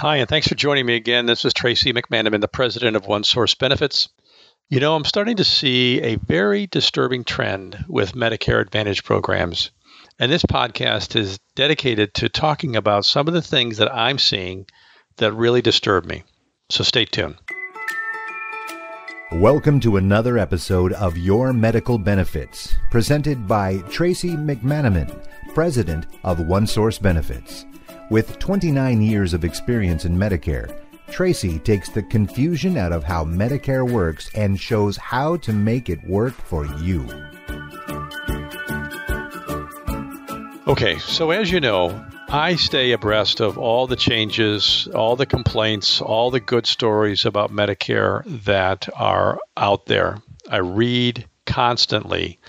Hi, and thanks for joining me again. This is Tracy McManaman, the president of One Source Benefits. You know, I'm starting to see a very disturbing trend with Medicare Advantage programs. And this podcast is dedicated to talking about some of the things that I'm seeing that really disturb me. So stay tuned. Welcome to another episode of Your Medical Benefits, presented by Tracy McManaman, president of OneSource Benefits. With 29 years of experience in Medicare, Tracy takes the confusion out of how Medicare works and shows how to make it work for you. Okay, so as you know, I stay abreast of all the changes, all the complaints, all the good stories about Medicare that are out there. I read constantly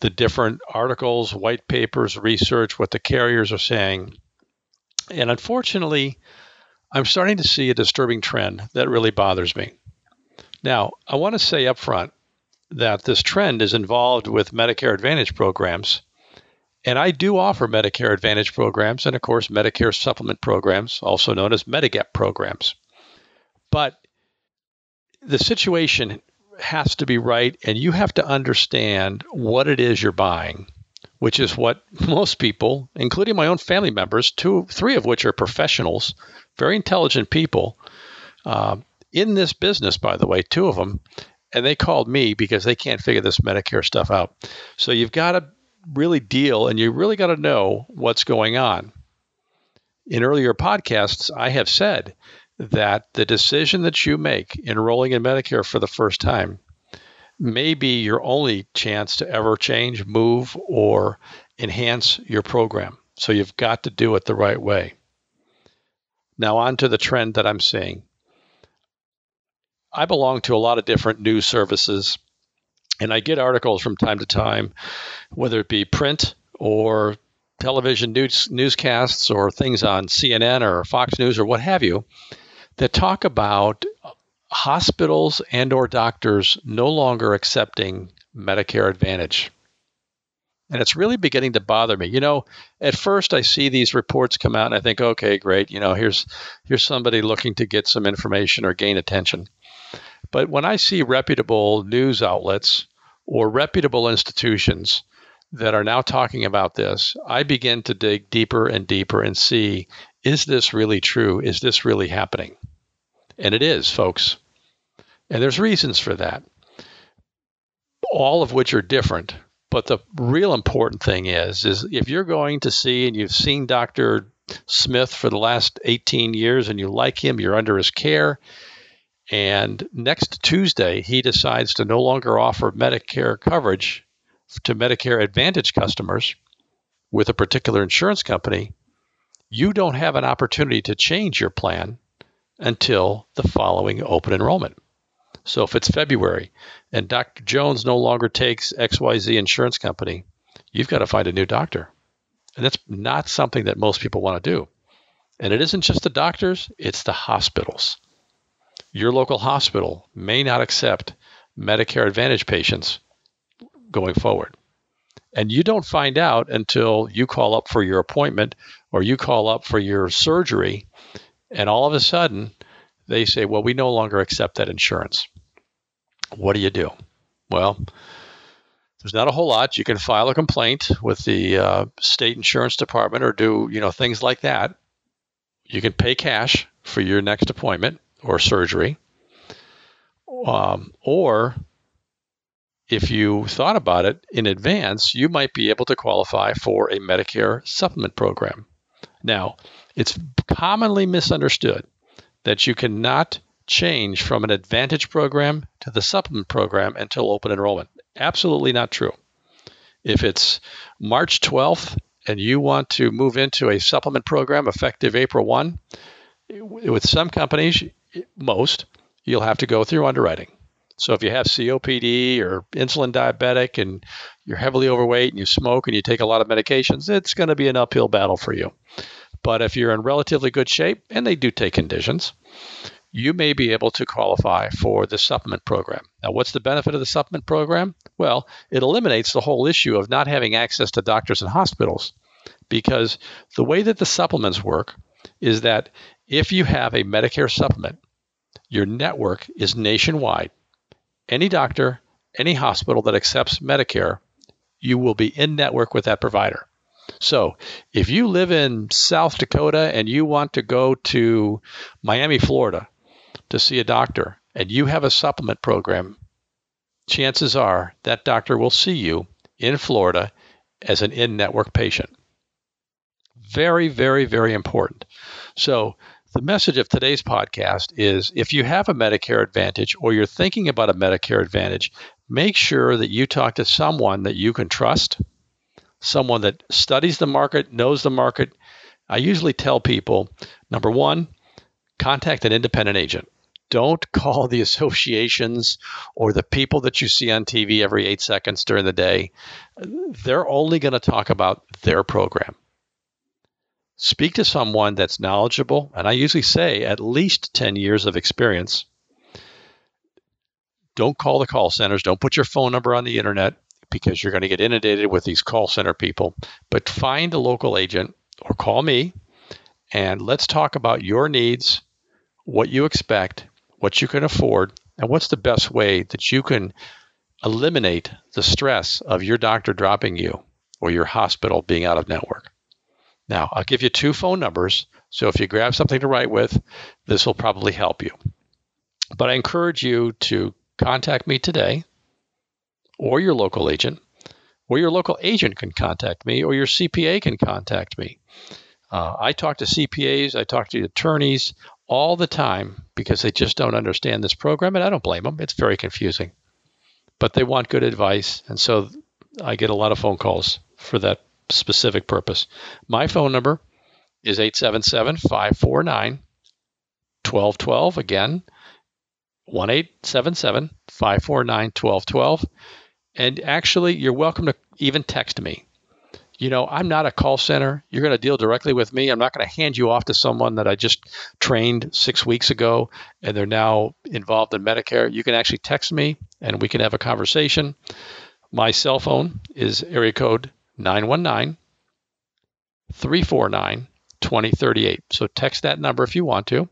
the different articles, white papers, research, what the carriers are saying. And unfortunately, I'm starting to see a disturbing trend that really bothers me. Now, I want to say up front that this trend is involved with Medicare Advantage programs. And I do offer Medicare Advantage programs and, of course, Medicare supplement programs, also known as Medigap programs. But the situation has to be right, and you have to understand what it is you're buying which is what most people, including my own family members, two, three of which are professionals, very intelligent people, uh, in this business, by the way, two of them, and they called me because they can't figure this Medicare stuff out. So you've got to really deal and you really got to know what's going on. In earlier podcasts, I have said that the decision that you make enrolling in Medicare for the first time may be your only chance to ever change, move, or enhance your program. So you've got to do it the right way. Now, on to the trend that I'm seeing. I belong to a lot of different news services, and I get articles from time to time, whether it be print or television news, newscasts or things on CNN or Fox News or what have you, that talk about hospitals and or doctors no longer accepting Medicare Advantage. And it's really beginning to bother me. You know, at first I see these reports come out and I think, okay, great, you know, here's here's somebody looking to get some information or gain attention. But when I see reputable news outlets or reputable institutions that are now talking about this, I begin to dig deeper and deeper and see is this really true? Is this really happening? And it is, folks. And there's reasons for that, all of which are different. But the real important thing is, is if you're going to see and you've seen Dr. Smith for the last 18 years and you like him, you're under his care, and next Tuesday he decides to no longer offer Medicare coverage to Medicare Advantage customers with a particular insurance company, you don't have an opportunity to change your plan until the following open enrollment. So if it's February and Dr. Jones no longer takes XYZ insurance company, you've got to find a new doctor. And that's not something that most people want to do. And it isn't just the doctors, it's the hospitals. Your local hospital may not accept Medicare Advantage patients going forward. And you don't find out until you call up for your appointment or you call up for your surgery and all of a sudden, they say, well, we no longer accept that insurance. What do you do? Well, there's not a whole lot. You can file a complaint with the uh, state insurance department or do, you know, things like that. You can pay cash for your next appointment or surgery. Um, or if you thought about it in advance, you might be able to qualify for a Medicare supplement program. Now, it's commonly misunderstood that you cannot change from an advantage program to the supplement program until open enrollment. Absolutely not true. If it's March 12th and you want to move into a supplement program effective April 1, with some companies, most, you'll have to go through underwriting. So if you have COPD or insulin diabetic and you're heavily overweight and you smoke and you take a lot of medications, it's going to be an uphill battle for you. But if you're in relatively good shape, and they do take conditions, you may be able to qualify for the supplement program. Now, what's the benefit of the supplement program? Well, it eliminates the whole issue of not having access to doctors and hospitals because the way that the supplements work is that If you have a Medicare supplement, your network is nationwide. Any doctor, any hospital that accepts Medicare, you will be in network with that provider. So, if you live in South Dakota and you want to go to Miami, Florida to see a doctor and you have a supplement program, chances are that doctor will see you in Florida as an in network patient. Very, very, very important. So, the message of today's podcast is if you have a Medicare Advantage or you're thinking about a Medicare Advantage, make sure that you talk to someone that you can trust, someone that studies the market, knows the market. I usually tell people number one, contact an independent agent. Don't call the associations or the people that you see on TV every eight seconds during the day. They're only going to talk about their program speak to someone that's knowledgeable, and I usually say at least 10 years of experience. Don't call the call centers. Don't put your phone number on the internet because you're going to get inundated with these call center people. But find a local agent or call me and let's talk about your needs, what you expect, what you can afford, and what's the best way that you can eliminate the stress of your doctor dropping you or your hospital being out of network. Now, I'll give you two phone numbers. So if you grab something to write with, this will probably help you. But I encourage you to contact me today or your local agent, or your local agent can contact me, or your CPA can contact me. Uh, I talk to CPAs, I talk to attorneys all the time because they just don't understand this program, and I don't blame them. It's very confusing. But they want good advice, and so I get a lot of phone calls for that specific purpose. My phone number is 877 549 1212. Again, 1 877 549 1212. And actually, you're welcome to even text me. You know, I'm not a call center. You're going to deal directly with me. I'm not going to hand you off to someone that I just trained six weeks ago and they're now involved in Medicare. You can actually text me and we can have a conversation. My cell phone is area code 919 349 2038. So text that number if you want to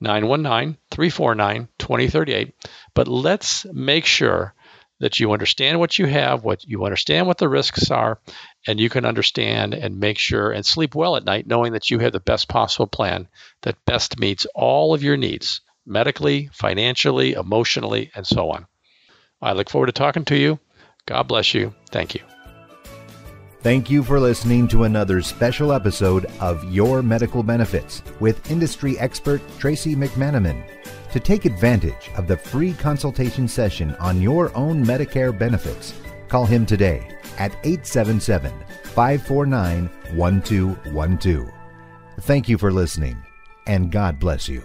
919 349 2038. But let's make sure that you understand what you have, what you understand what the risks are, and you can understand and make sure and sleep well at night knowing that you have the best possible plan that best meets all of your needs medically, financially, emotionally, and so on. I look forward to talking to you. God bless you. Thank you. Thank you for listening to another special episode of Your Medical Benefits with industry expert Tracy McManaman. To take advantage of the free consultation session on your own Medicare benefits, call him today at 877 549 1212. Thank you for listening, and God bless you.